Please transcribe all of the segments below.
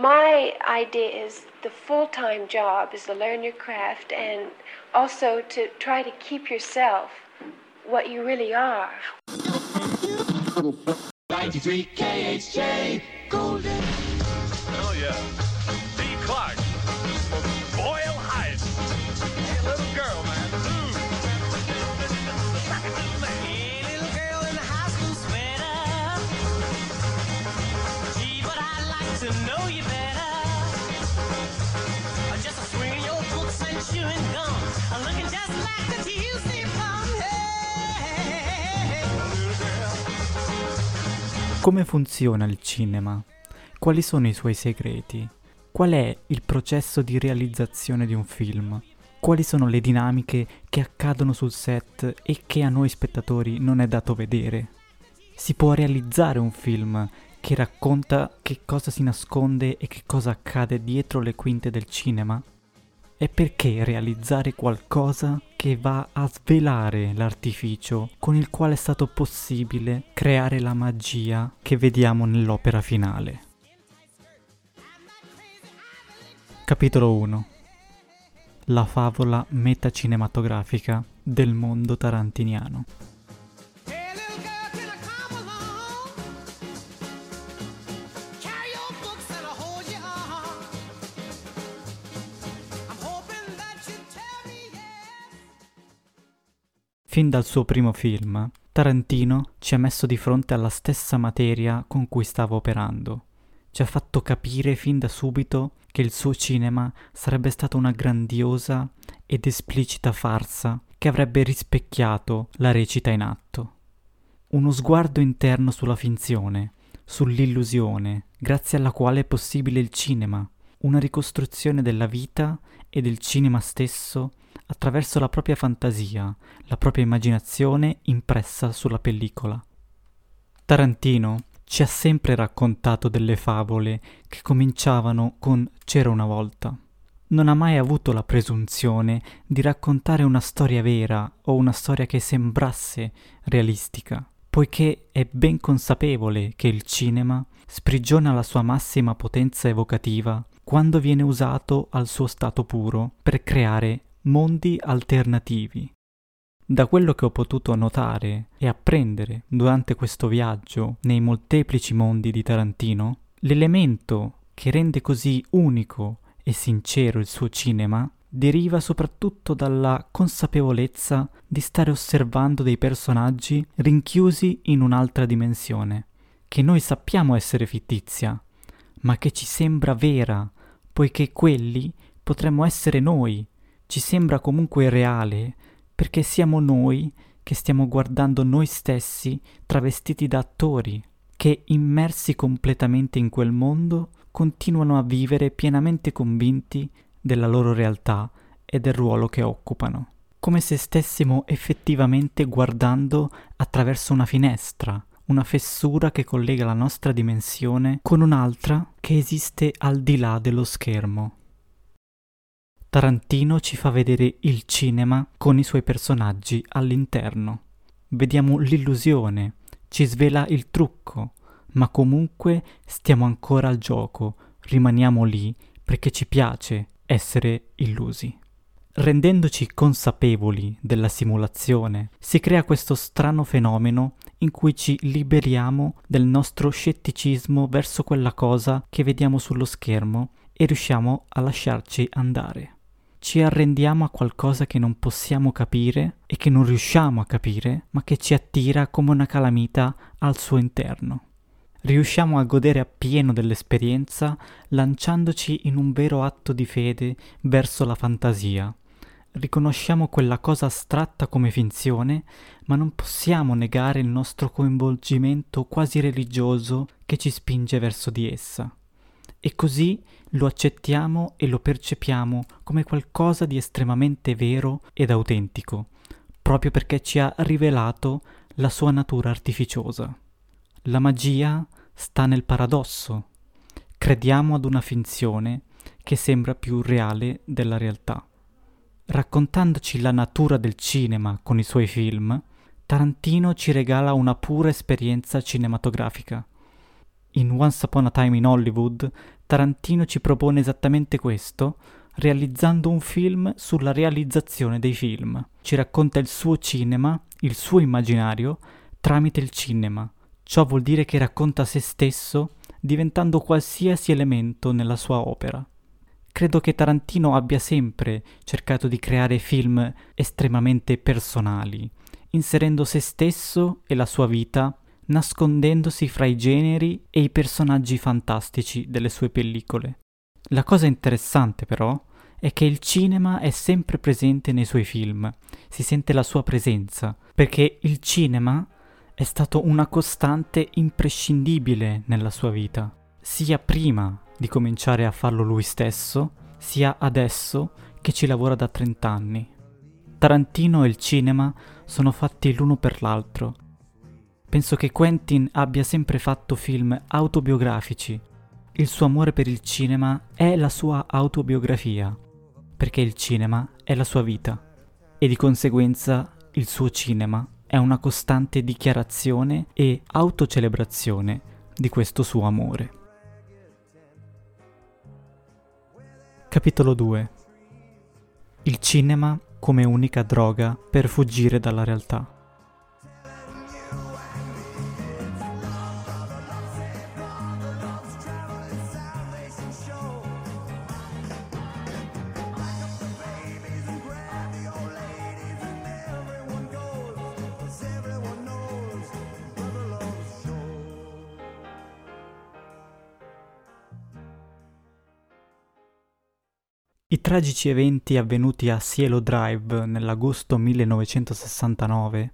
My idea is the full time job is to learn your craft and also to try to keep yourself what you really are. 93 KHJ Golden. Oh, yeah. Come funziona il cinema? Quali sono i suoi segreti? Qual è il processo di realizzazione di un film? Quali sono le dinamiche che accadono sul set e che a noi spettatori non è dato vedere? Si può realizzare un film che racconta che cosa si nasconde e che cosa accade dietro le quinte del cinema? E perché realizzare qualcosa che va a svelare l'artificio con il quale è stato possibile creare la magia che vediamo nell'opera finale? Capitolo 1 La favola metacinematografica del mondo tarantiniano. Fin dal suo primo film, Tarantino ci ha messo di fronte alla stessa materia con cui stava operando. Ci ha fatto capire fin da subito che il suo cinema sarebbe stata una grandiosa ed esplicita farsa che avrebbe rispecchiato la recita in atto. Uno sguardo interno sulla finzione, sull'illusione, grazie alla quale è possibile il cinema, una ricostruzione della vita e del cinema stesso attraverso la propria fantasia, la propria immaginazione impressa sulla pellicola. Tarantino ci ha sempre raccontato delle favole che cominciavano con C'era una volta. Non ha mai avuto la presunzione di raccontare una storia vera o una storia che sembrasse realistica, poiché è ben consapevole che il cinema sprigiona la sua massima potenza evocativa quando viene usato al suo stato puro per creare mondi alternativi. Da quello che ho potuto notare e apprendere durante questo viaggio nei molteplici mondi di Tarantino, l'elemento che rende così unico e sincero il suo cinema deriva soprattutto dalla consapevolezza di stare osservando dei personaggi rinchiusi in un'altra dimensione, che noi sappiamo essere fittizia, ma che ci sembra vera, poiché quelli potremmo essere noi, ci sembra comunque reale, perché siamo noi che stiamo guardando noi stessi travestiti da attori, che immersi completamente in quel mondo continuano a vivere pienamente convinti della loro realtà e del ruolo che occupano, come se stessimo effettivamente guardando attraverso una finestra, una fessura che collega la nostra dimensione con un'altra che esiste al di là dello schermo. Tarantino ci fa vedere il cinema con i suoi personaggi all'interno. Vediamo l'illusione, ci svela il trucco, ma comunque stiamo ancora al gioco, rimaniamo lì perché ci piace essere illusi. Rendendoci consapevoli della simulazione, si crea questo strano fenomeno in cui ci liberiamo del nostro scetticismo verso quella cosa che vediamo sullo schermo e riusciamo a lasciarci andare ci arrendiamo a qualcosa che non possiamo capire e che non riusciamo a capire, ma che ci attira come una calamita al suo interno. Riusciamo a godere appieno dell'esperienza lanciandoci in un vero atto di fede verso la fantasia. Riconosciamo quella cosa astratta come finzione, ma non possiamo negare il nostro coinvolgimento quasi religioso che ci spinge verso di essa. E così lo accettiamo e lo percepiamo come qualcosa di estremamente vero ed autentico, proprio perché ci ha rivelato la sua natura artificiosa. La magia sta nel paradosso. Crediamo ad una finzione che sembra più reale della realtà. Raccontandoci la natura del cinema con i suoi film, Tarantino ci regala una pura esperienza cinematografica. In Once Upon a Time in Hollywood, Tarantino ci propone esattamente questo, realizzando un film sulla realizzazione dei film. Ci racconta il suo cinema, il suo immaginario, tramite il cinema. Ciò vuol dire che racconta se stesso, diventando qualsiasi elemento nella sua opera. Credo che Tarantino abbia sempre cercato di creare film estremamente personali, inserendo se stesso e la sua vita, nascondendosi fra i generi e i personaggi fantastici delle sue pellicole. La cosa interessante però è che il cinema è sempre presente nei suoi film, si sente la sua presenza, perché il cinema è stato una costante imprescindibile nella sua vita, sia prima di cominciare a farlo lui stesso, sia adesso che ci lavora da 30 anni. Tarantino e il cinema sono fatti l'uno per l'altro. Penso che Quentin abbia sempre fatto film autobiografici. Il suo amore per il cinema è la sua autobiografia, perché il cinema è la sua vita e di conseguenza il suo cinema è una costante dichiarazione e autocelebrazione di questo suo amore. Capitolo 2 Il cinema come unica droga per fuggire dalla realtà. Tragici eventi avvenuti a Cielo Drive nell'agosto 1969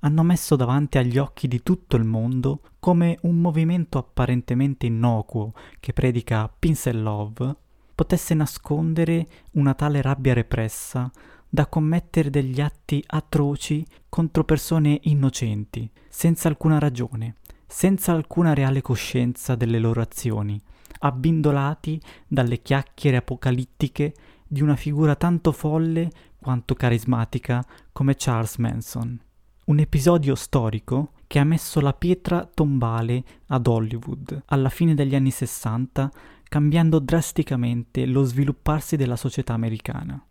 hanno messo davanti agli occhi di tutto il mondo come un movimento apparentemente innocuo che predica peace and love potesse nascondere una tale rabbia repressa da commettere degli atti atroci contro persone innocenti, senza alcuna ragione, senza alcuna reale coscienza delle loro azioni, abbindolati dalle chiacchiere apocalittiche di una figura tanto folle quanto carismatica come Charles Manson. Un episodio storico che ha messo la pietra tombale ad Hollywood alla fine degli anni 60, cambiando drasticamente lo svilupparsi della società americana.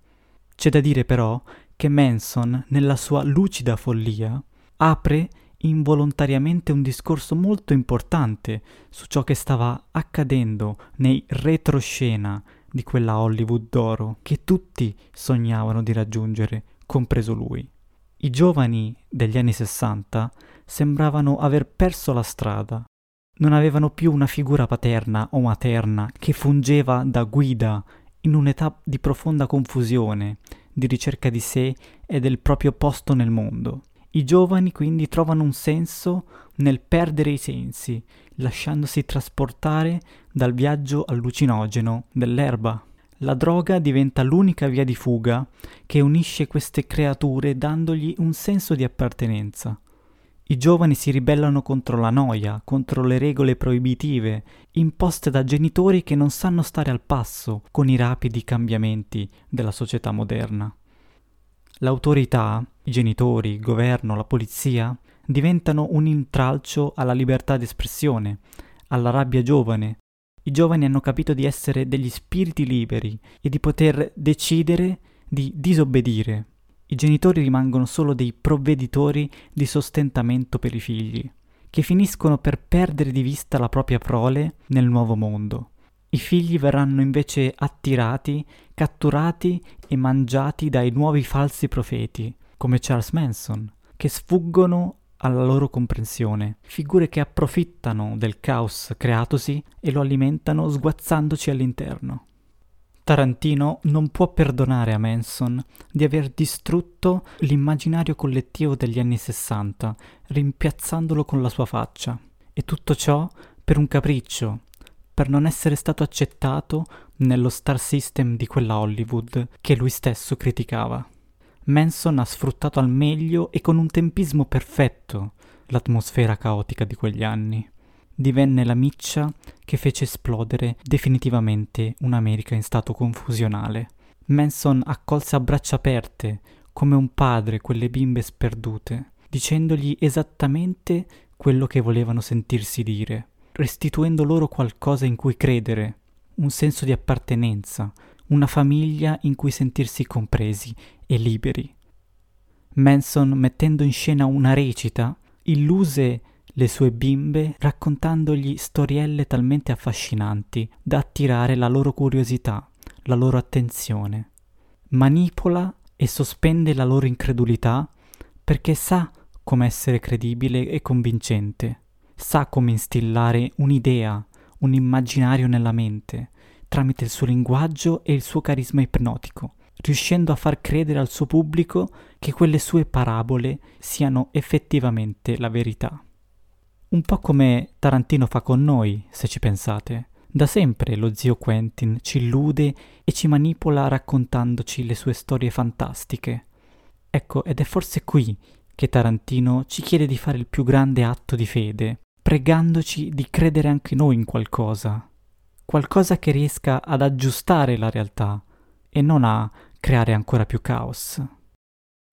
C'è da dire però che Manson, nella sua lucida follia, apre involontariamente un discorso molto importante su ciò che stava accadendo nei retroscena di quella Hollywood d'oro che tutti sognavano di raggiungere, compreso lui. I giovani degli anni 60 sembravano aver perso la strada, non avevano più una figura paterna o materna che fungeva da guida in un'età di profonda confusione, di ricerca di sé e del proprio posto nel mondo. I giovani quindi trovano un senso nel perdere i sensi, lasciandosi trasportare dal viaggio allucinogeno dell'erba. La droga diventa l'unica via di fuga che unisce queste creature dandogli un senso di appartenenza. I giovani si ribellano contro la noia, contro le regole proibitive, imposte da genitori che non sanno stare al passo con i rapidi cambiamenti della società moderna. L'autorità, i genitori, il governo, la polizia diventano un intralcio alla libertà d'espressione, alla rabbia giovane. I giovani hanno capito di essere degli spiriti liberi e di poter decidere di disobbedire. I genitori rimangono solo dei provveditori di sostentamento per i figli, che finiscono per perdere di vista la propria prole nel nuovo mondo. I figli verranno invece attirati, catturati e mangiati dai nuovi falsi profeti, come Charles Manson, che sfuggono alla loro comprensione, figure che approfittano del caos creatosi e lo alimentano sguazzandoci all'interno. Tarantino non può perdonare a Manson di aver distrutto l'immaginario collettivo degli anni Sessanta, rimpiazzandolo con la sua faccia. E tutto ciò per un capriccio, per non essere stato accettato nello star system di quella Hollywood che lui stesso criticava. Manson ha sfruttato al meglio e con un tempismo perfetto l'atmosfera caotica di quegli anni. Divenne la miccia che fece esplodere definitivamente un'America in stato confusionale. Manson accolse a braccia aperte, come un padre, quelle bimbe sperdute, dicendogli esattamente quello che volevano sentirsi dire restituendo loro qualcosa in cui credere, un senso di appartenenza, una famiglia in cui sentirsi compresi e liberi. Manson, mettendo in scena una recita, illuse le sue bimbe raccontandogli storielle talmente affascinanti da attirare la loro curiosità, la loro attenzione. Manipola e sospende la loro incredulità perché sa come essere credibile e convincente, sa come instillare un'idea, un immaginario nella mente, tramite il suo linguaggio e il suo carisma ipnotico, riuscendo a far credere al suo pubblico che quelle sue parabole siano effettivamente la verità. Un po' come Tarantino fa con noi, se ci pensate. Da sempre lo zio Quentin ci illude e ci manipola raccontandoci le sue storie fantastiche. Ecco, ed è forse qui che Tarantino ci chiede di fare il più grande atto di fede, pregandoci di credere anche noi in qualcosa, qualcosa che riesca ad aggiustare la realtà e non a creare ancora più caos,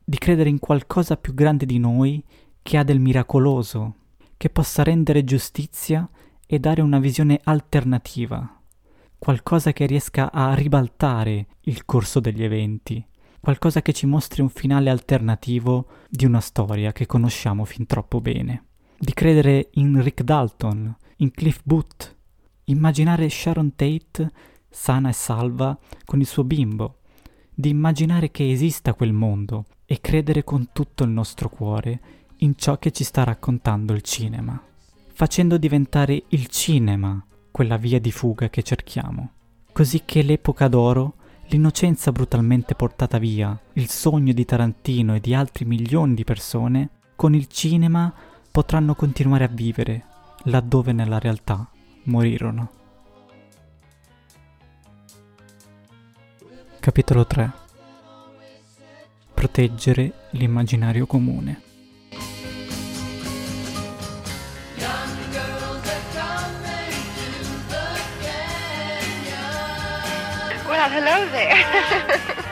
di credere in qualcosa più grande di noi che ha del miracoloso, che possa rendere giustizia e dare una visione alternativa, qualcosa che riesca a ribaltare il corso degli eventi, qualcosa che ci mostri un finale alternativo di una storia che conosciamo fin troppo bene. Di credere in Rick Dalton, in Cliff Booth, immaginare Sharon Tate sana e salva con il suo bimbo, di immaginare che esista quel mondo e credere con tutto il nostro cuore in ciò che ci sta raccontando il cinema, facendo diventare il cinema quella via di fuga che cerchiamo, così che l'epoca d'oro l'innocenza brutalmente portata via, il sogno di Tarantino e di altri milioni di persone, con il cinema potranno continuare a vivere, laddove nella realtà morirono. Capitolo 3 Proteggere l'immaginario comune. Well, hello there.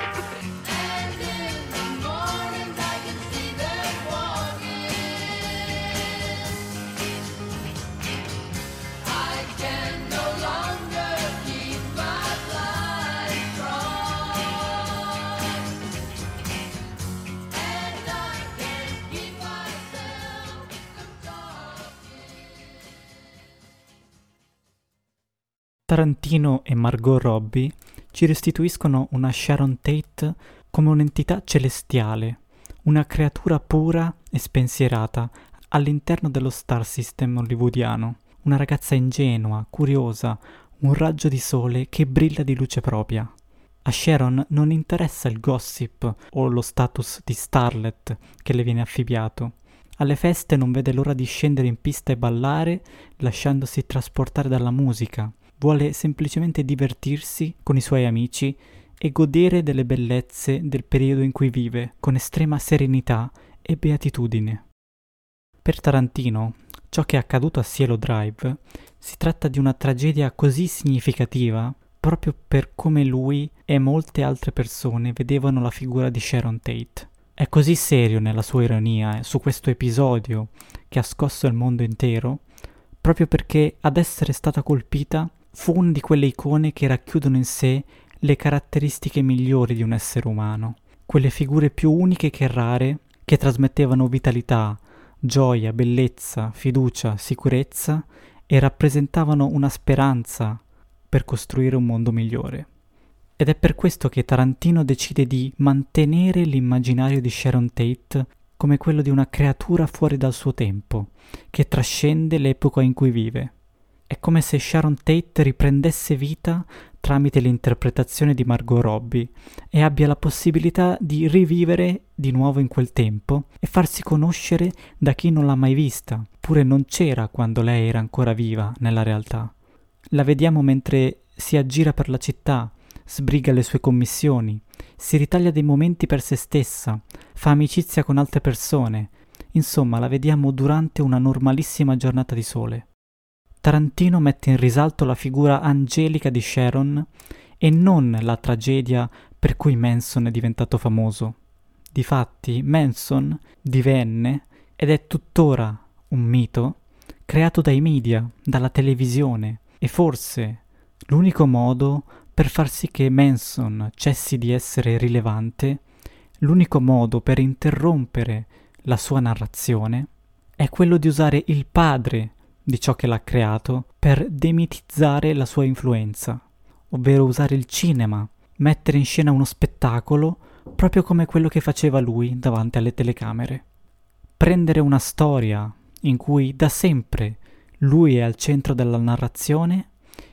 Tarantino e Margot Robbie ci restituiscono una Sharon Tate come un'entità celestiale, una creatura pura e spensierata all'interno dello star system hollywoodiano, una ragazza ingenua, curiosa, un raggio di sole che brilla di luce propria. A Sharon non interessa il gossip o lo status di starlet che le viene affibbiato. Alle feste non vede l'ora di scendere in pista e ballare, lasciandosi trasportare dalla musica, vuole semplicemente divertirsi con i suoi amici e godere delle bellezze del periodo in cui vive con estrema serenità e beatitudine. Per Tarantino, ciò che è accaduto a Cielo Drive si tratta di una tragedia così significativa proprio per come lui e molte altre persone vedevano la figura di Sharon Tate. È così serio nella sua ironia su questo episodio che ha scosso il mondo intero, proprio perché ad essere stata colpita fu una di quelle icone che racchiudono in sé le caratteristiche migliori di un essere umano, quelle figure più uniche che rare che trasmettevano vitalità, gioia, bellezza, fiducia, sicurezza e rappresentavano una speranza per costruire un mondo migliore. Ed è per questo che Tarantino decide di mantenere l'immaginario di Sharon Tate come quello di una creatura fuori dal suo tempo, che trascende l'epoca in cui vive. È come se Sharon Tate riprendesse vita tramite l'interpretazione di Margot Robbie e abbia la possibilità di rivivere di nuovo in quel tempo e farsi conoscere da chi non l'ha mai vista, pure non c'era quando lei era ancora viva nella realtà. La vediamo mentre si aggira per la città, sbriga le sue commissioni, si ritaglia dei momenti per se stessa, fa amicizia con altre persone, insomma la vediamo durante una normalissima giornata di sole. Tarantino mette in risalto la figura angelica di Sharon e non la tragedia per cui Manson è diventato famoso. Difatti, Manson divenne, ed è tuttora un mito, creato dai media, dalla televisione, e forse l'unico modo per far sì che Manson cessi di essere rilevante, l'unico modo per interrompere la sua narrazione, è quello di usare il padre di ciò che l'ha creato per demitizzare la sua influenza, ovvero usare il cinema, mettere in scena uno spettacolo proprio come quello che faceva lui davanti alle telecamere. Prendere una storia in cui da sempre lui è al centro della narrazione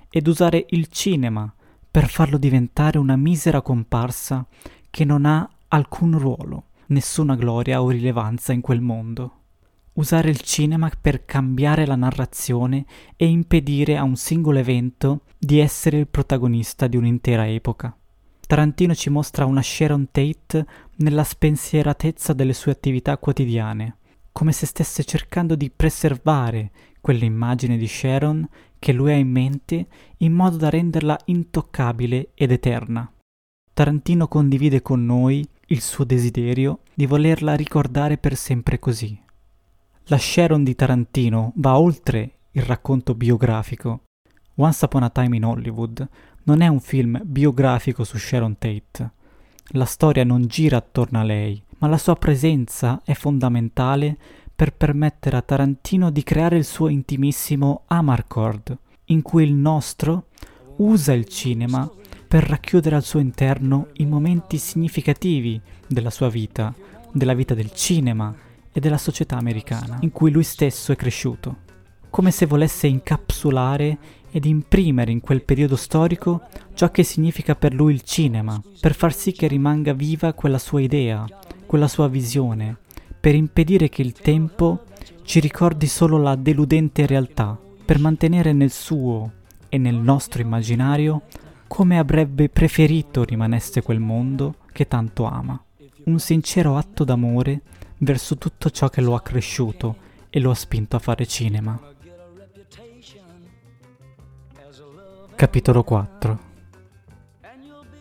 ed usare il cinema per farlo diventare una misera comparsa che non ha alcun ruolo, nessuna gloria o rilevanza in quel mondo usare il cinema per cambiare la narrazione e impedire a un singolo evento di essere il protagonista di un'intera epoca. Tarantino ci mostra una Sharon Tate nella spensieratezza delle sue attività quotidiane, come se stesse cercando di preservare quell'immagine di Sharon che lui ha in mente in modo da renderla intoccabile ed eterna. Tarantino condivide con noi il suo desiderio di volerla ricordare per sempre così. La Sharon di Tarantino va oltre il racconto biografico. Once Upon a Time in Hollywood non è un film biografico su Sharon Tate. La storia non gira attorno a lei, ma la sua presenza è fondamentale per permettere a Tarantino di creare il suo intimissimo Amarcord, in cui il nostro usa il cinema per racchiudere al suo interno i momenti significativi della sua vita, della vita del cinema e della società americana in cui lui stesso è cresciuto, come se volesse incapsulare ed imprimere in quel periodo storico ciò che significa per lui il cinema, per far sì che rimanga viva quella sua idea, quella sua visione, per impedire che il tempo ci ricordi solo la deludente realtà, per mantenere nel suo e nel nostro immaginario come avrebbe preferito rimanesse quel mondo che tanto ama. Un sincero atto d'amore verso tutto ciò che lo ha cresciuto e lo ha spinto a fare cinema. Capitolo 4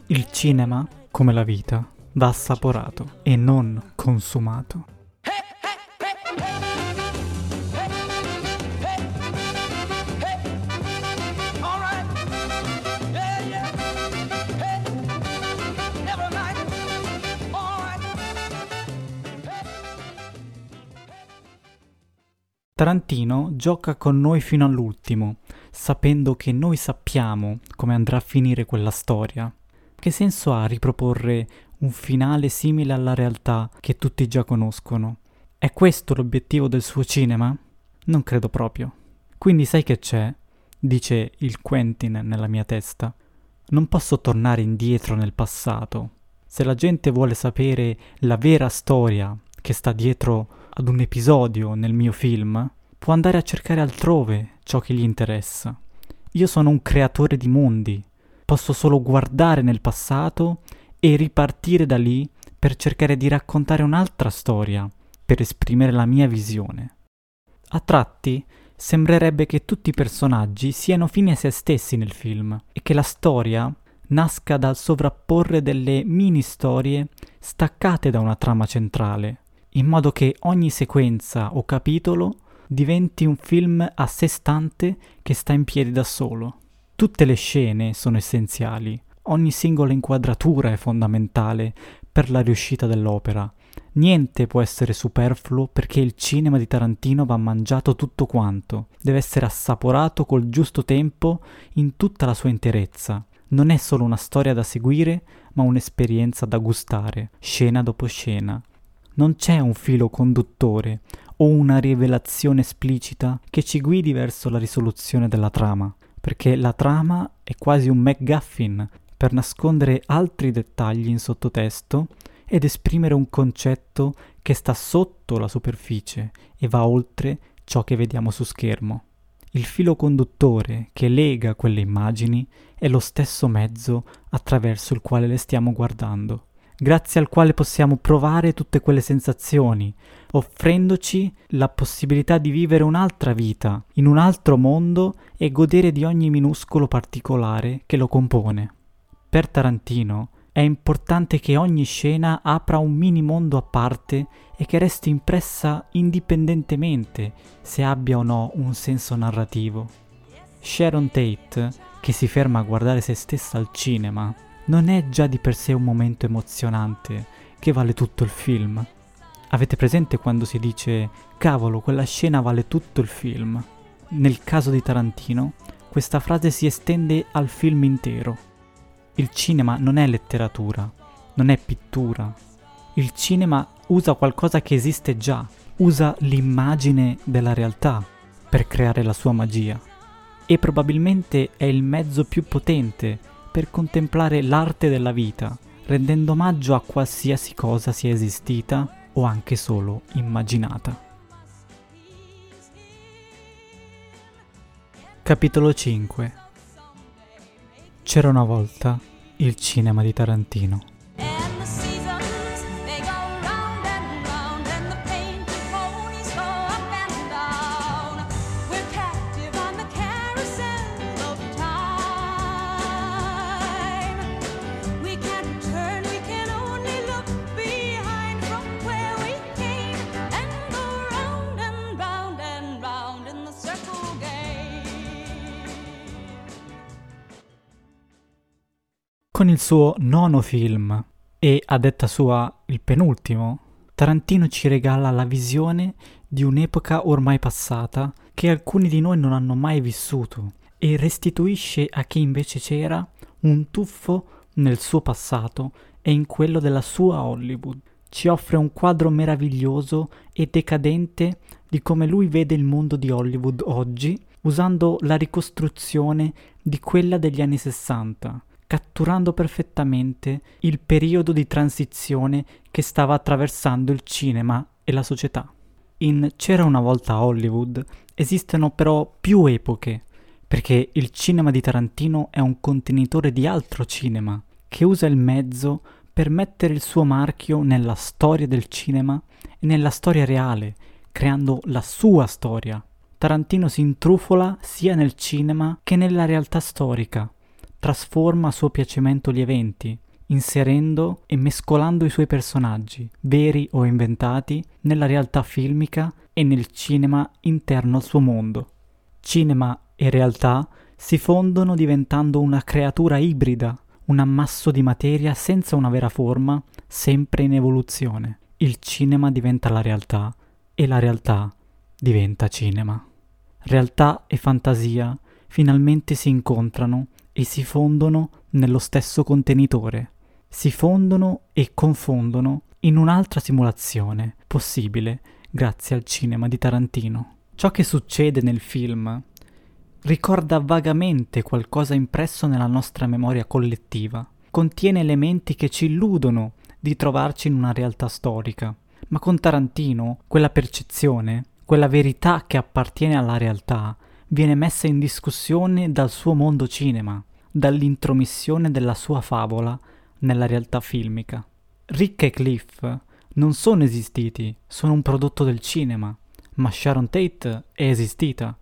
Il cinema, come la vita, va assaporato e non consumato. Tarantino gioca con noi fino all'ultimo, sapendo che noi sappiamo come andrà a finire quella storia. Che senso ha riproporre un finale simile alla realtà che tutti già conoscono? È questo l'obiettivo del suo cinema? Non credo proprio. Quindi sai che c'è? dice il Quentin nella mia testa. Non posso tornare indietro nel passato. Se la gente vuole sapere la vera storia che sta dietro ad un episodio nel mio film, può andare a cercare altrove ciò che gli interessa. Io sono un creatore di mondi, posso solo guardare nel passato e ripartire da lì per cercare di raccontare un'altra storia, per esprimere la mia visione. A tratti sembrerebbe che tutti i personaggi siano fini a se stessi nel film e che la storia nasca dal sovrapporre delle mini storie staccate da una trama centrale, in modo che ogni sequenza o capitolo diventi un film a sé stante che sta in piedi da solo. Tutte le scene sono essenziali, ogni singola inquadratura è fondamentale per la riuscita dell'opera. Niente può essere superfluo perché il cinema di Tarantino va mangiato tutto quanto, deve essere assaporato col giusto tempo in tutta la sua interezza. Non è solo una storia da seguire, ma un'esperienza da gustare, scena dopo scena, non c'è un filo conduttore o una rivelazione esplicita che ci guidi verso la risoluzione della trama, perché la trama è quasi un MacGuffin per nascondere altri dettagli in sottotesto ed esprimere un concetto che sta sotto la superficie e va oltre ciò che vediamo su schermo. Il filo conduttore che lega quelle immagini è lo stesso mezzo attraverso il quale le stiamo guardando grazie al quale possiamo provare tutte quelle sensazioni, offrendoci la possibilità di vivere un'altra vita, in un altro mondo e godere di ogni minuscolo particolare che lo compone. Per Tarantino, è importante che ogni scena apra un mini mondo a parte e che resti impressa indipendentemente se abbia o no un senso narrativo. Sharon Tate, che si ferma a guardare se stessa al cinema, non è già di per sé un momento emozionante che vale tutto il film. Avete presente quando si dice cavolo, quella scena vale tutto il film? Nel caso di Tarantino, questa frase si estende al film intero. Il cinema non è letteratura, non è pittura. Il cinema usa qualcosa che esiste già, usa l'immagine della realtà per creare la sua magia. E probabilmente è il mezzo più potente per contemplare l'arte della vita, rendendo omaggio a qualsiasi cosa sia esistita o anche solo immaginata. Capitolo 5 C'era una volta il cinema di Tarantino. Con il suo nono film e a detta sua il penultimo, Tarantino ci regala la visione di un'epoca ormai passata che alcuni di noi non hanno mai vissuto e restituisce a chi invece c'era un tuffo nel suo passato e in quello della sua Hollywood. Ci offre un quadro meraviglioso e decadente di come lui vede il mondo di Hollywood oggi, usando la ricostruzione di quella degli anni 60, catturando perfettamente il periodo di transizione che stava attraversando il cinema e la società. In C'era una volta Hollywood esistono però più epoche, perché il cinema di Tarantino è un contenitore di altro cinema, che usa il mezzo per mettere il suo marchio nella storia del cinema e nella storia reale, creando la sua storia. Tarantino si intrufola sia nel cinema che nella realtà storica, trasforma a suo piacimento gli eventi, inserendo e mescolando i suoi personaggi, veri o inventati, nella realtà filmica e nel cinema interno al suo mondo. Cinema e realtà si fondono diventando una creatura ibrida, un ammasso di materia senza una vera forma, sempre in evoluzione. Il cinema diventa la realtà e la realtà diventa cinema. Realtà e fantasia finalmente si incontrano e si fondono nello stesso contenitore. Si fondono e confondono in un'altra simulazione possibile grazie al cinema di Tarantino. Ciò che succede nel film ricorda vagamente qualcosa impresso nella nostra memoria collettiva. Contiene elementi che ci illudono di trovarci in una realtà storica. Ma con Tarantino quella percezione, quella verità che appartiene alla realtà, viene messa in discussione dal suo mondo cinema, dall'intromissione della sua favola nella realtà filmica. Rick e Cliff non sono esistiti, sono un prodotto del cinema, ma Sharon Tate è esistita.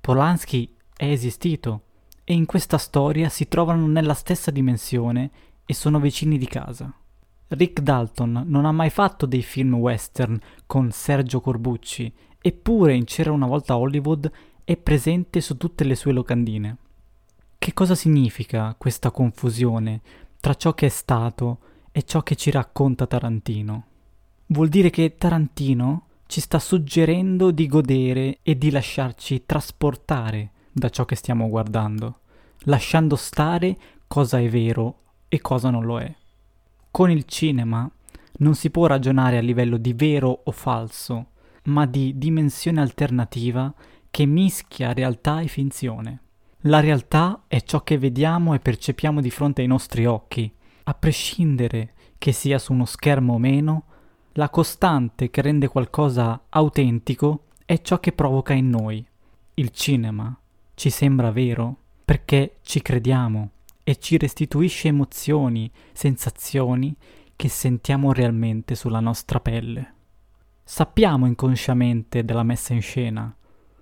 Polanski è esistito e in questa storia si trovano nella stessa dimensione e sono vicini di casa. Rick Dalton non ha mai fatto dei film western con Sergio Corbucci, eppure in C'era una volta Hollywood è presente su tutte le sue locandine. Che cosa significa questa confusione tra ciò che è stato e ciò che ci racconta Tarantino? Vuol dire che Tarantino ci sta suggerendo di godere e di lasciarci trasportare da ciò che stiamo guardando, lasciando stare cosa è vero e cosa non lo è. Con il cinema non si può ragionare a livello di vero o falso, ma di dimensione alternativa che mischia realtà e finzione. La realtà è ciò che vediamo e percepiamo di fronte ai nostri occhi, a prescindere che sia su uno schermo o meno, la costante che rende qualcosa autentico è ciò che provoca in noi. Il cinema ci sembra vero perché ci crediamo e ci restituisce emozioni, sensazioni che sentiamo realmente sulla nostra pelle. Sappiamo inconsciamente della messa in scena,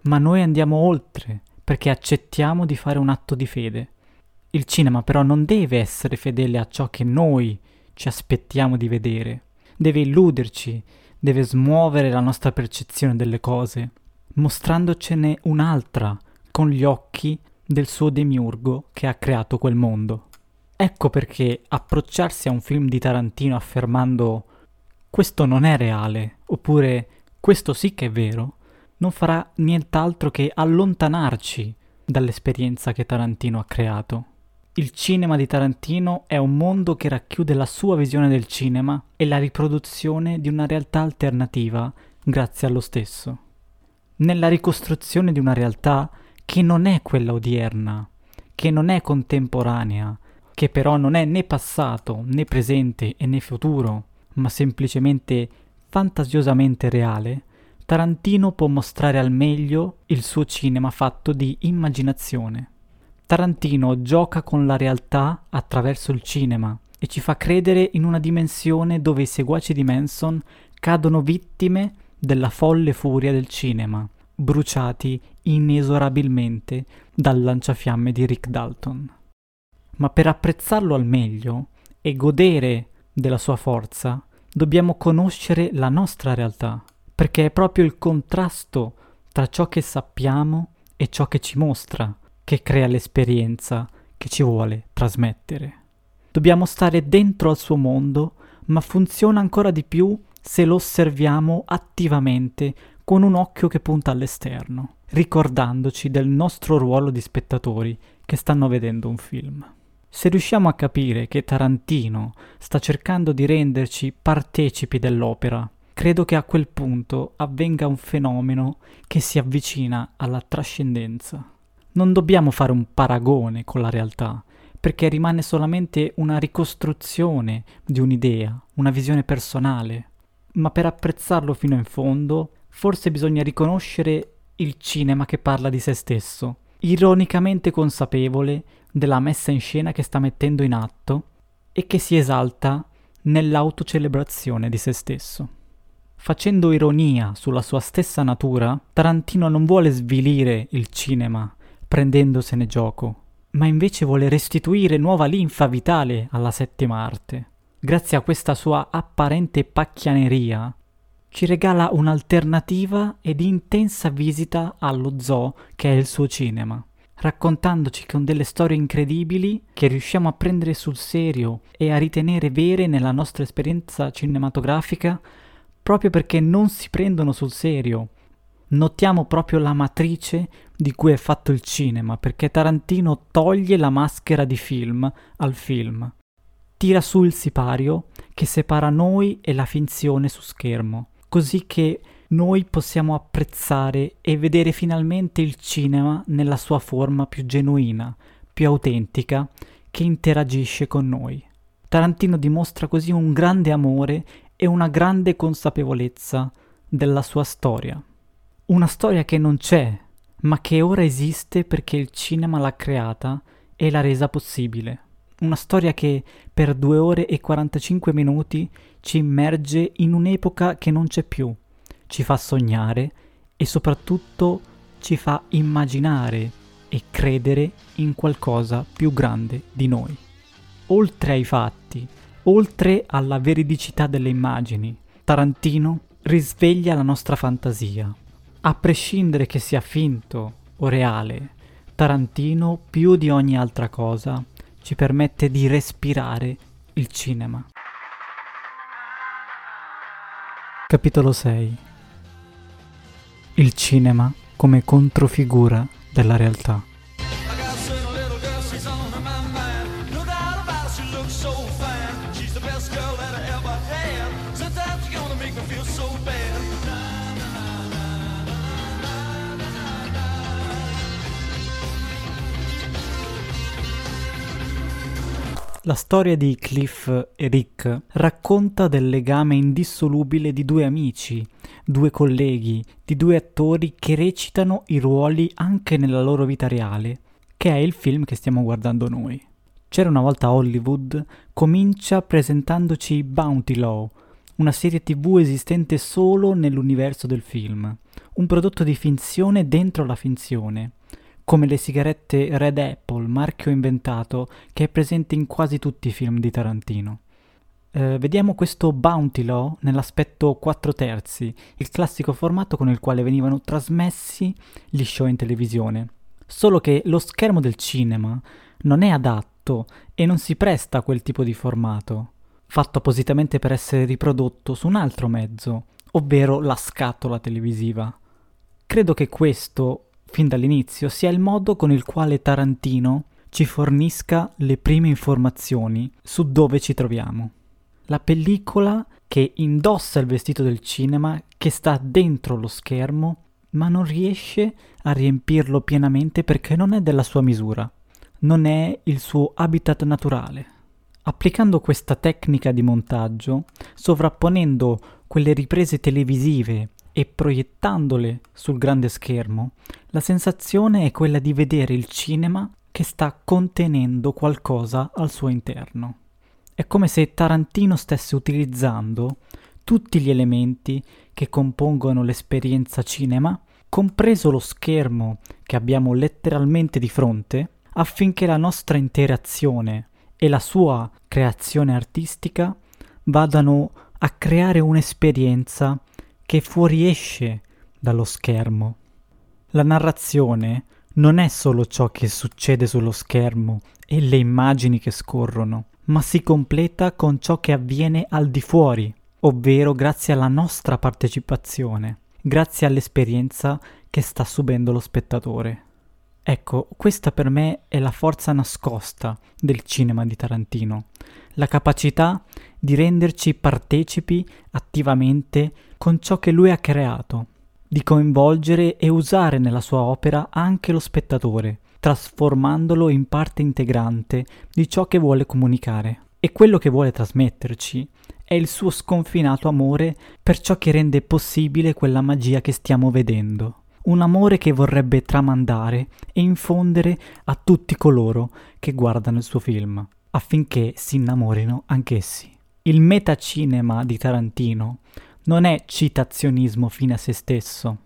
ma noi andiamo oltre perché accettiamo di fare un atto di fede. Il cinema però non deve essere fedele a ciò che noi ci aspettiamo di vedere, deve illuderci, deve smuovere la nostra percezione delle cose, mostrandocene un'altra con gli occhi del suo demiurgo che ha creato quel mondo. Ecco perché approcciarsi a un film di Tarantino affermando questo non è reale, oppure questo sì che è vero, non farà nient'altro che allontanarci dall'esperienza che Tarantino ha creato. Il cinema di Tarantino è un mondo che racchiude la sua visione del cinema e la riproduzione di una realtà alternativa grazie allo stesso. Nella ricostruzione di una realtà che non è quella odierna, che non è contemporanea, che però non è né passato, né presente e né futuro, ma semplicemente fantasiosamente reale, Tarantino può mostrare al meglio il suo cinema fatto di immaginazione. Tarantino gioca con la realtà attraverso il cinema e ci fa credere in una dimensione dove i seguaci di Manson cadono vittime della folle furia del cinema, bruciati inesorabilmente dal lanciafiamme di Rick Dalton. Ma per apprezzarlo al meglio e godere della sua forza, dobbiamo conoscere la nostra realtà, perché è proprio il contrasto tra ciò che sappiamo e ciò che ci mostra che crea l'esperienza che ci vuole trasmettere. Dobbiamo stare dentro al suo mondo, ma funziona ancora di più se lo osserviamo attivamente con un occhio che punta all'esterno, ricordandoci del nostro ruolo di spettatori che stanno vedendo un film. Se riusciamo a capire che Tarantino sta cercando di renderci partecipi dell'opera, credo che a quel punto avvenga un fenomeno che si avvicina alla trascendenza. Non dobbiamo fare un paragone con la realtà, perché rimane solamente una ricostruzione di un'idea, una visione personale. Ma per apprezzarlo fino in fondo, forse bisogna riconoscere il cinema che parla di se stesso, ironicamente consapevole della messa in scena che sta mettendo in atto e che si esalta nell'autocelebrazione di se stesso. Facendo ironia sulla sua stessa natura, Tarantino non vuole svilire il cinema prendendosene gioco, ma invece vuole restituire nuova linfa vitale alla settima arte. Grazie a questa sua apparente pacchianeria, ci regala un'alternativa ed intensa visita allo zoo che è il suo cinema, raccontandoci con delle storie incredibili che riusciamo a prendere sul serio e a ritenere vere nella nostra esperienza cinematografica proprio perché non si prendono sul serio. Notiamo proprio la matrice di cui è fatto il cinema, perché Tarantino toglie la maschera di film al film. Tira su il sipario che separa noi e la finzione su schermo, così che noi possiamo apprezzare e vedere finalmente il cinema nella sua forma più genuina, più autentica, che interagisce con noi. Tarantino dimostra così un grande amore e una grande consapevolezza della sua storia. Una storia che non c'è, ma che ora esiste perché il cinema l'ha creata e l'ha resa possibile. Una storia che per due ore e 45 minuti ci immerge in un'epoca che non c'è più, ci fa sognare e soprattutto ci fa immaginare e credere in qualcosa più grande di noi. Oltre ai fatti, oltre alla veridicità delle immagini, Tarantino risveglia la nostra fantasia. A prescindere che sia finto o reale, Tarantino più di ogni altra cosa ci permette di respirare il cinema. Capitolo 6 Il cinema come controfigura della realtà. La storia di Cliff e Rick racconta del legame indissolubile di due amici, due colleghi, di due attori che recitano i ruoli anche nella loro vita reale, che è il film che stiamo guardando noi. C'era una volta Hollywood comincia presentandoci Bounty Law, una serie tv esistente solo nell'universo del film, un prodotto di finzione dentro la finzione, come le sigarette Red Apple, marchio inventato, che è presente in quasi tutti i film di Tarantino. Eh, vediamo questo Bounty Law nell'aspetto 4 terzi, il classico formato con il quale venivano trasmessi gli show in televisione. Solo che lo schermo del cinema non è adatto e non si presta a quel tipo di formato, fatto appositamente per essere riprodotto su un altro mezzo, ovvero la scatola televisiva. Credo che questo, fin dall'inizio, sia il modo con il quale Tarantino ci fornisca le prime informazioni su dove ci troviamo. La pellicola che indossa il vestito del cinema, che sta dentro lo schermo, ma non riesce a riempirlo pienamente perché non è della sua misura, non è il suo habitat naturale. Applicando questa tecnica di montaggio, sovrapponendo quelle riprese televisive e proiettandole sul grande schermo, la sensazione è quella di vedere il cinema che sta contenendo qualcosa al suo interno. È come se Tarantino stesse utilizzando tutti gli elementi che compongono l'esperienza cinema, compreso lo schermo che abbiamo letteralmente di fronte, affinché la nostra interazione e la sua creazione artistica vadano a creare un'esperienza che fuoriesce dallo schermo. La narrazione non è solo ciò che succede sullo schermo e le immagini che scorrono, ma si completa con ciò che avviene al di fuori, ovvero grazie alla nostra partecipazione, grazie all'esperienza che sta subendo lo spettatore. Ecco, questa per me è la forza nascosta del cinema di Tarantino, la capacità di renderci partecipi attivamente con ciò che lui ha creato, di coinvolgere e usare nella sua opera anche lo spettatore, trasformandolo in parte integrante di ciò che vuole comunicare. E quello che vuole trasmetterci è il suo sconfinato amore per ciò che rende possibile quella magia che stiamo vedendo un amore che vorrebbe tramandare e infondere a tutti coloro che guardano il suo film, affinché si innamorino anch'essi. Il metacinema di Tarantino non è citazionismo fine a se stesso.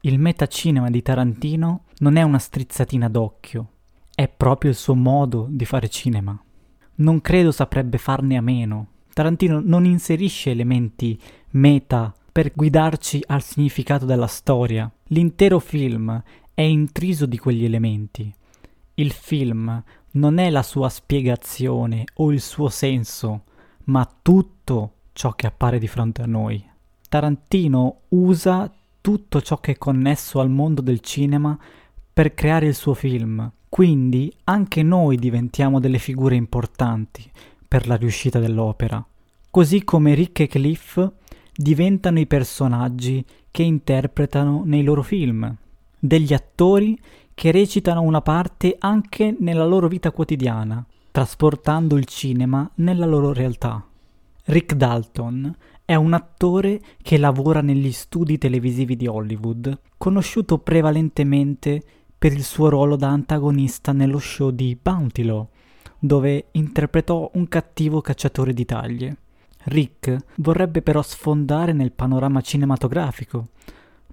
Il metacinema di Tarantino non è una strizzatina d'occhio, è proprio il suo modo di fare cinema. Non credo saprebbe farne a meno. Tarantino non inserisce elementi meta per guidarci al significato della storia. L'intero film è intriso di quegli elementi. Il film non è la sua spiegazione o il suo senso, ma tutto ciò che appare di fronte a noi. Tarantino usa tutto ciò che è connesso al mondo del cinema per creare il suo film. Quindi anche noi diventiamo delle figure importanti per la riuscita dell'opera. Così come Rick e Cliff diventano i personaggi che interpretano nei loro film, degli attori che recitano una parte anche nella loro vita quotidiana, trasportando il cinema nella loro realtà. Rick Dalton è un attore che lavora negli studi televisivi di Hollywood, conosciuto prevalentemente per il suo ruolo da antagonista nello show di Bounty Law, dove interpretò un cattivo cacciatore di taglie. Rick vorrebbe però sfondare nel panorama cinematografico,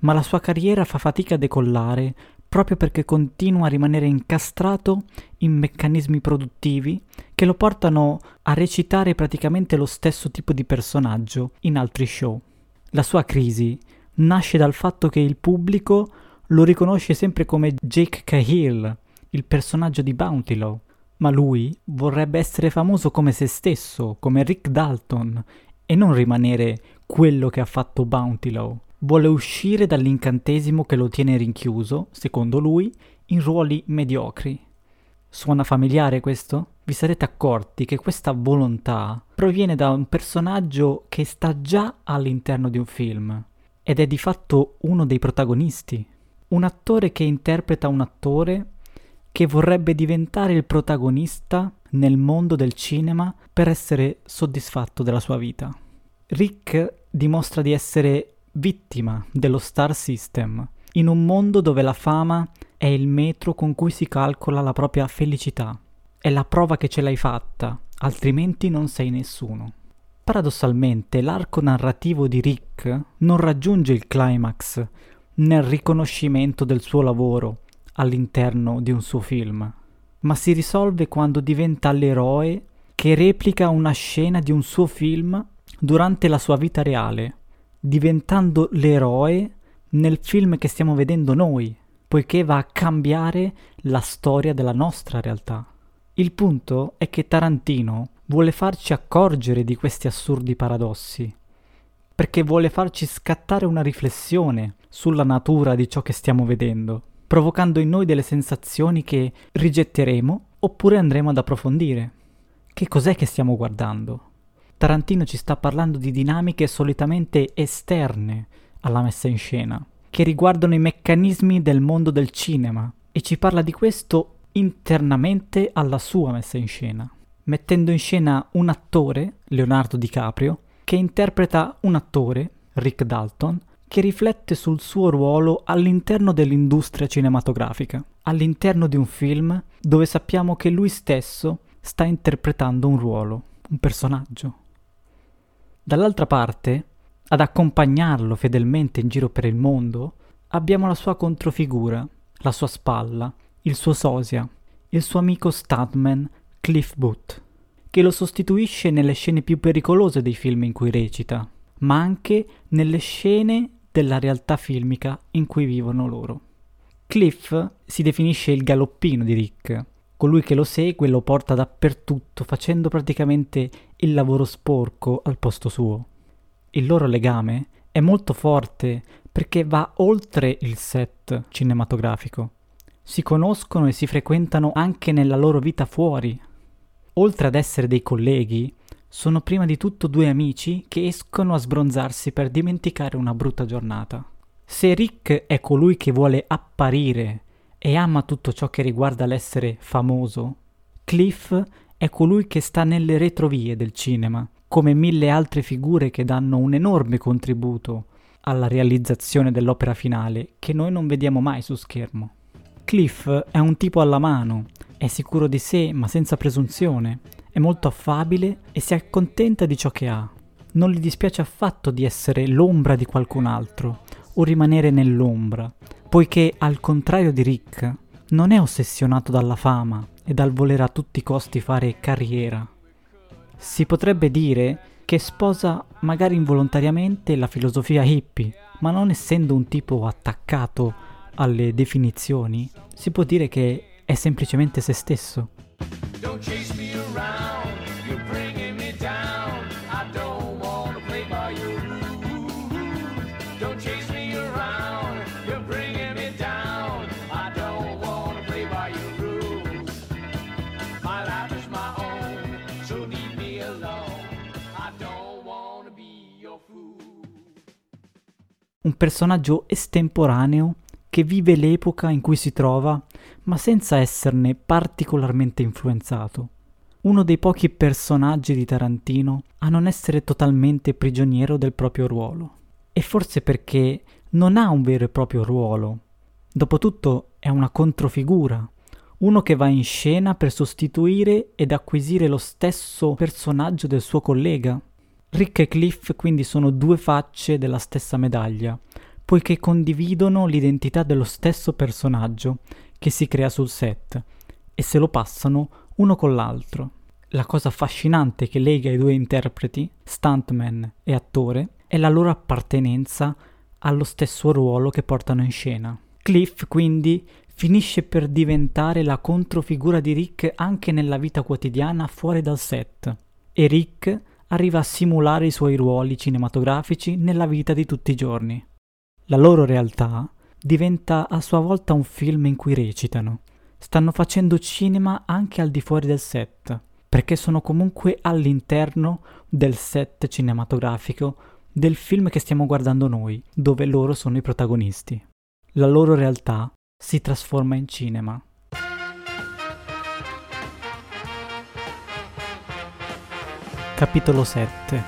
ma la sua carriera fa fatica a decollare proprio perché continua a rimanere incastrato in meccanismi produttivi che lo portano a recitare praticamente lo stesso tipo di personaggio in altri show. La sua crisi nasce dal fatto che il pubblico lo riconosce sempre come Jake Cahill, il personaggio di Bounty Law, ma lui vorrebbe essere famoso come se stesso, come Rick Dalton, e non rimanere quello che ha fatto Bounty Law. Vuole uscire dall'incantesimo che lo tiene rinchiuso, secondo lui, in ruoli mediocri. Suona familiare questo? Vi sarete accorti che questa volontà proviene da un personaggio che sta già all'interno di un film ed è di fatto uno dei protagonisti. Un attore che interpreta un attore che vorrebbe diventare il protagonista nel mondo del cinema per essere soddisfatto della sua vita. Rick dimostra di essere vittima dello star system, in un mondo dove la fama è il metro con cui si calcola la propria felicità. È la prova che ce l'hai fatta, altrimenti non sei nessuno. Paradossalmente, l'arco narrativo di Rick non raggiunge il climax nel riconoscimento del suo lavoro, all'interno di un suo film, ma si risolve quando diventa l'eroe che replica una scena di un suo film durante la sua vita reale, diventando l'eroe nel film che stiamo vedendo noi, poiché va a cambiare la storia della nostra realtà. Il punto è che Tarantino vuole farci accorgere di questi assurdi paradossi, perché vuole farci scattare una riflessione sulla natura di ciò che stiamo vedendo, provocando in noi delle sensazioni che rigetteremo oppure andremo ad approfondire. Che cos'è che stiamo guardando? Tarantino ci sta parlando di dinamiche solitamente esterne alla messa in scena, che riguardano i meccanismi del mondo del cinema, e ci parla di questo internamente alla sua messa in scena, mettendo in scena un attore, Leonardo DiCaprio, che interpreta un attore, Rick Dalton, che riflette sul suo ruolo all'interno dell'industria cinematografica, all'interno di un film dove sappiamo che lui stesso sta interpretando un ruolo, un personaggio. Dall'altra parte, ad accompagnarlo fedelmente in giro per il mondo, abbiamo la sua controfigura, la sua spalla, il suo sosia, il suo amico stuntman Cliff Booth, che lo sostituisce nelle scene più pericolose dei film in cui recita, ma anche nelle scene della realtà filmica in cui vivono loro. Cliff si definisce il galoppino di Rick, colui che lo segue e lo porta dappertutto facendo praticamente il lavoro sporco al posto suo. Il loro legame è molto forte perché va oltre il set cinematografico. Si conoscono e si frequentano anche nella loro vita fuori. Oltre ad essere dei colleghi, sono prima di tutto due amici che escono a sbronzarsi per dimenticare una brutta giornata. Se Rick è colui che vuole apparire e ama tutto ciò che riguarda l'essere famoso, Cliff è colui che sta nelle retrovie del cinema, come mille altre figure che danno un enorme contributo alla realizzazione dell'opera finale che noi non vediamo mai su schermo. Cliff è un tipo alla mano, è sicuro di sé ma senza presunzione, è molto affabile e si accontenta di ciò che ha. Non gli dispiace affatto di essere l'ombra di qualcun altro o rimanere nell'ombra, poiché al contrario di Rick non è ossessionato dalla fama e dal voler a tutti i costi fare carriera. Si potrebbe dire che sposa magari involontariamente la filosofia hippie, ma non essendo un tipo attaccato alle definizioni, si può dire che è semplicemente se stesso. Un personaggio estemporaneo che vive l'epoca in cui si trova, ma senza esserne particolarmente influenzato. Uno dei pochi personaggi di Tarantino a non essere totalmente prigioniero del proprio ruolo. E forse perché non ha un vero e proprio ruolo. Dopotutto è una controfigura, uno che va in scena per sostituire ed acquisire lo stesso personaggio del suo collega. Rick e Cliff quindi sono due facce della stessa medaglia, poiché condividono l'identità dello stesso personaggio che si crea sul set e se lo passano uno con l'altro. La cosa affascinante che lega i due interpreti, stuntman e attore, è la loro appartenenza allo stesso ruolo che portano in scena. Cliff quindi finisce per diventare la controfigura di Rick anche nella vita quotidiana fuori dal set e Rick arriva a simulare i suoi ruoli cinematografici nella vita di tutti i giorni. La loro realtà diventa a sua volta un film in cui recitano. Stanno facendo cinema anche al di fuori del set, perché sono comunque all'interno del set cinematografico del film che stiamo guardando noi, dove loro sono i protagonisti. La loro realtà si trasforma in cinema. Capitolo 7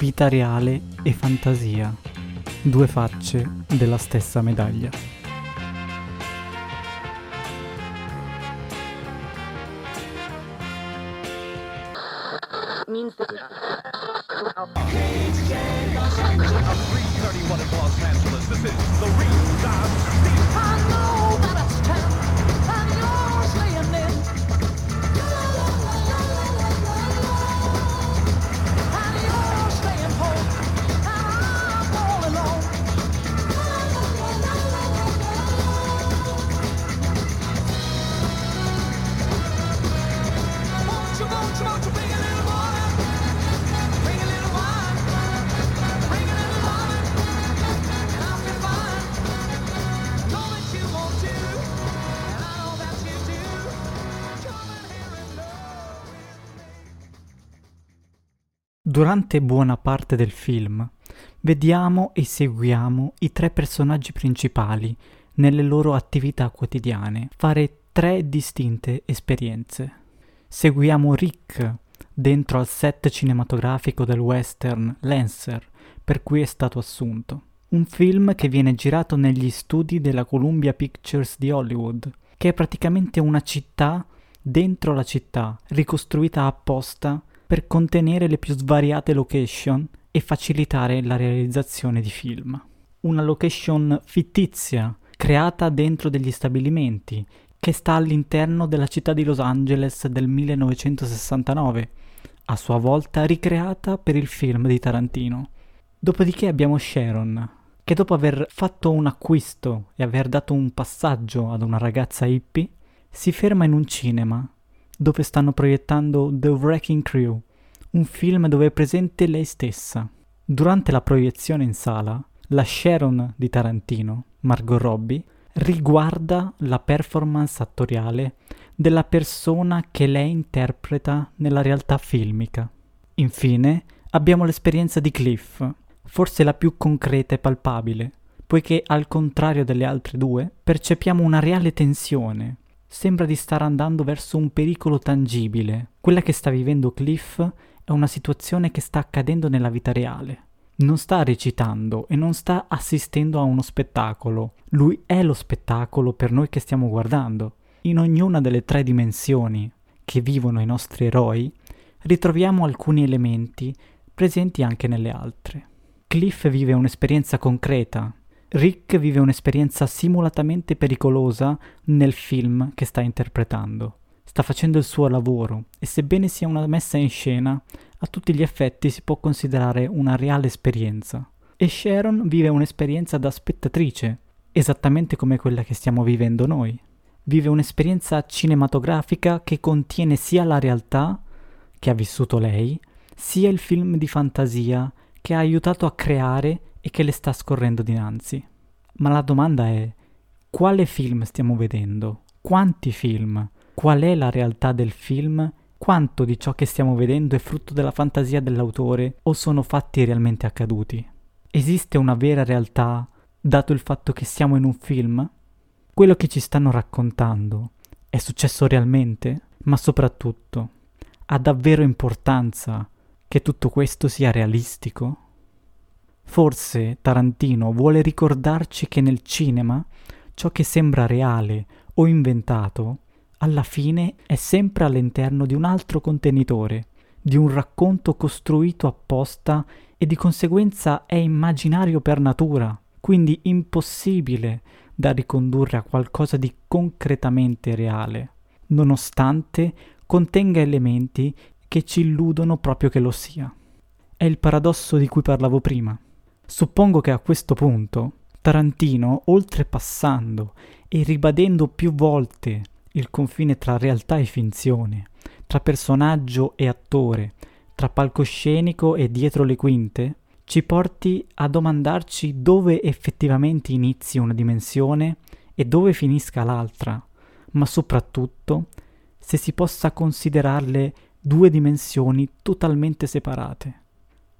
Vita reale e fantasia, due facce della stessa medaglia. This is the Durante buona parte del film vediamo e seguiamo i tre personaggi principali nelle loro attività quotidiane fare tre distinte esperienze. Seguiamo Rick dentro al set cinematografico del western Lancer per cui è stato assunto. Un film che viene girato negli studi della Columbia Pictures di Hollywood, che è praticamente una città dentro la città, ricostruita apposta per contenere le più svariate location e facilitare la realizzazione di film. Una location fittizia, creata dentro degli stabilimenti, che sta all'interno della città di Los Angeles del 1969, a sua volta ricreata per il film di Tarantino. Dopodiché abbiamo Sharon, che dopo aver fatto un acquisto e aver dato un passaggio ad una ragazza hippie, si ferma in un cinema dove stanno proiettando The Wrecking Crew, un film dove è presente lei stessa. Durante la proiezione in sala, la Sharon di Tarantino, Margot Robbie, riguarda la performance attoriale della persona che lei interpreta nella realtà filmica. Infine, abbiamo l'esperienza di Cliff, forse la più concreta e palpabile, poiché al contrario delle altre due, percepiamo una reale tensione. Sembra di stare andando verso un pericolo tangibile. Quella che sta vivendo Cliff è una situazione che sta accadendo nella vita reale. Non sta recitando e non sta assistendo a uno spettacolo. Lui è lo spettacolo per noi che stiamo guardando. In ognuna delle tre dimensioni che vivono i nostri eroi, ritroviamo alcuni elementi presenti anche nelle altre. Cliff vive un'esperienza concreta, Rick vive un'esperienza simulatamente pericolosa nel film che sta interpretando. Sta facendo il suo lavoro e sebbene sia una messa in scena, a tutti gli effetti si può considerare una reale esperienza. E Sharon vive un'esperienza da spettatrice, esattamente come quella che stiamo vivendo noi. Vive un'esperienza cinematografica che contiene sia la realtà che ha vissuto lei, sia il film di fantasia che ha aiutato a creare e che le sta scorrendo dinanzi. Ma la domanda è, quale film stiamo vedendo? Quanti film? Qual è la realtà del film? Quanto di ciò che stiamo vedendo è frutto della fantasia dell'autore o sono fatti realmente accaduti? Esiste una vera realtà dato il fatto che siamo in un film? Quello che ci stanno raccontando è successo realmente? Ma soprattutto, ha davvero importanza che tutto questo sia realistico? Forse Tarantino vuole ricordarci che nel cinema ciò che sembra reale o inventato, alla fine è sempre all'interno di un altro contenitore, di un racconto costruito apposta e di conseguenza è immaginario per natura, quindi impossibile da ricondurre a qualcosa di concretamente reale, nonostante contenga elementi che ci illudono proprio che lo sia. È il paradosso di cui parlavo prima. Suppongo che a questo punto Tarantino, oltrepassando e ribadendo più volte il confine tra realtà e finzione, tra personaggio e attore, tra palcoscenico e dietro le quinte, ci porti a domandarci dove effettivamente inizi una dimensione e dove finisca l'altra, ma soprattutto se si possa considerarle due dimensioni totalmente separate.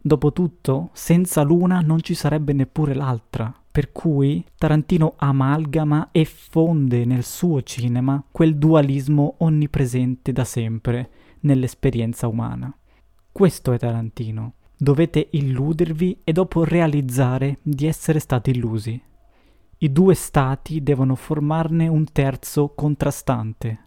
Dopotutto, senza l'una non ci sarebbe neppure l'altra, per cui Tarantino amalgama e fonde nel suo cinema quel dualismo onnipresente da sempre nell'esperienza umana. Questo è Tarantino. Dovete illudervi e dopo realizzare di essere stati illusi. I due stati devono formarne un terzo contrastante.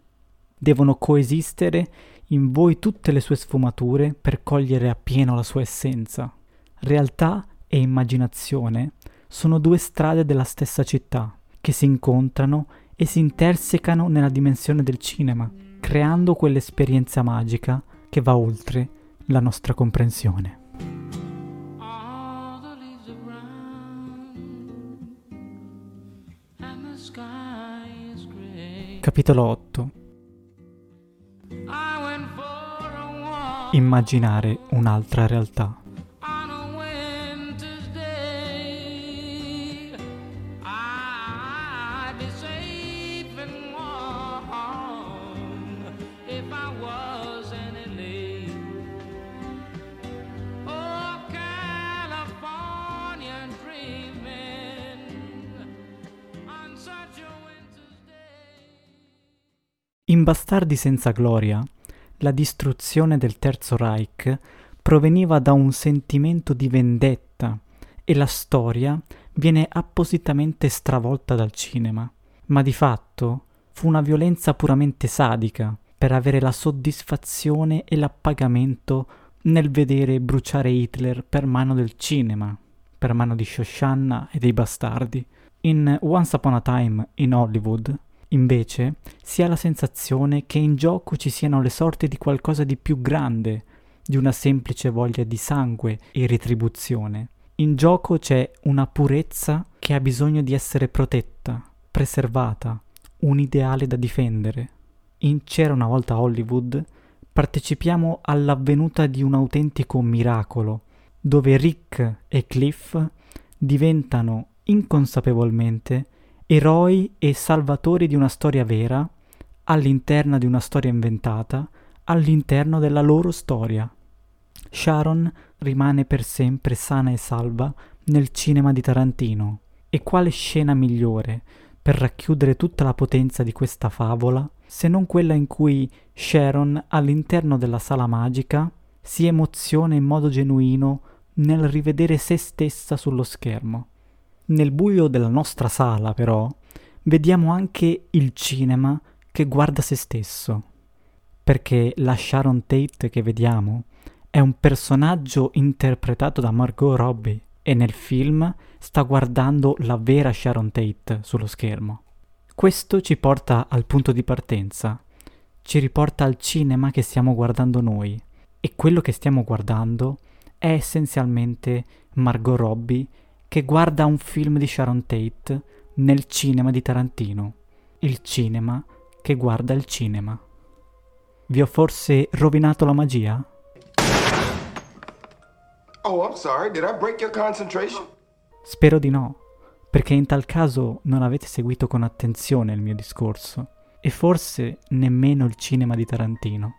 Devono coesistere in voi tutte le sue sfumature per cogliere appieno la sua essenza. Realtà e immaginazione sono due strade della stessa città, che si incontrano e si intersecano nella dimensione del cinema, creando quell'esperienza magica che va oltre la nostra comprensione. Capitolo 8 a winter's day. In Bastardi senza gloria, la distruzione del Terzo Reich proveniva da un sentimento di vendetta e la storia viene appositamente stravolta dal cinema. Ma di fatto fu una violenza puramente sadica per avere la soddisfazione e l'appagamento nel vedere bruciare Hitler per mano del cinema, per mano di Shoshanna e dei bastardi. In Once Upon a Time in Hollywood, invece, si ha la sensazione che in gioco ci siano le sorti di qualcosa di più grande, di una semplice voglia di sangue e ritribuzione. In gioco c'è una purezza che ha bisogno di essere protetta, preservata, un ideale da difendere. In C'era una volta Hollywood partecipiamo all'avvenuta di un autentico miracolo, dove Rick e Cliff diventano inconsapevolmente eroi e salvatori di una storia vera, all'interno di una storia inventata, all'interno della loro storia. Sharon rimane per sempre sana e salva nel cinema di Tarantino. E quale scena migliore per racchiudere tutta la potenza di questa favola se non quella in cui Sharon all'interno della sala magica si emoziona in modo genuino nel rivedere se stessa sullo schermo. Nel buio della nostra sala, però, vediamo anche il cinema che guarda se stesso, perché la Sharon Tate che vediamo è un personaggio interpretato da Margot Robbie e nel film sta guardando la vera Sharon Tate sullo schermo. Questo ci porta al punto di partenza, ci riporta al cinema che stiamo guardando noi e quello che stiamo guardando è essenzialmente Margot Robbie che guarda un film di Sharon Tate nel cinema di Tarantino, il cinema che guarda il cinema. Vi ho forse rovinato la magia? Oh, I'm sorry. Did I break your concentration? Spero di no, perché in tal caso non avete seguito con attenzione il mio discorso, e forse nemmeno il cinema di Tarantino.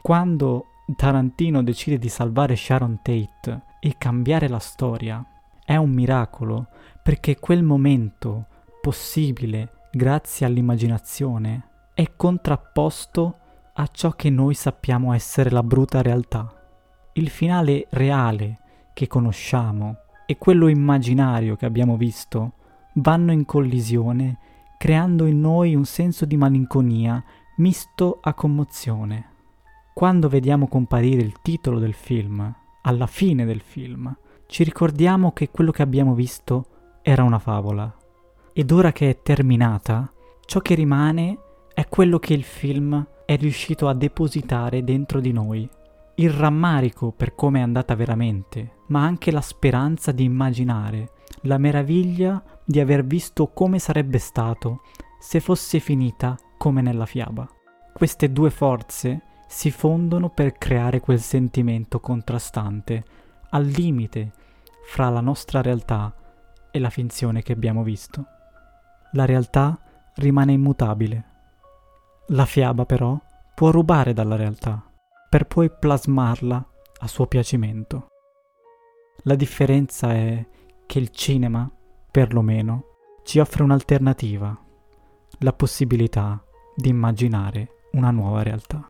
Quando Tarantino decide di salvare Sharon Tate e cambiare la storia, è un miracolo, perché quel momento possibile grazie all'immaginazione è contrapposto a ciò che noi sappiamo essere la bruta realtà. Il finale reale che conosciamo e quello immaginario che abbiamo visto vanno in collisione creando in noi un senso di malinconia misto a commozione. Quando vediamo comparire il titolo del film, alla fine del film, ci ricordiamo che quello che abbiamo visto era una favola. Ed ora che è terminata, ciò che rimane è quello che il film è riuscito a depositare dentro di noi. Il rammarico per come è andata veramente, ma anche la speranza di immaginare, la meraviglia di aver visto come sarebbe stato se fosse finita come nella fiaba. Queste due forze si fondono per creare quel sentimento contrastante, al limite fra la nostra realtà e la finzione che abbiamo visto. La realtà rimane immutabile. La fiaba però può rubare dalla realtà per poi plasmarla a suo piacimento. La differenza è che il cinema, perlomeno, ci offre un'alternativa, la possibilità di immaginare una nuova realtà.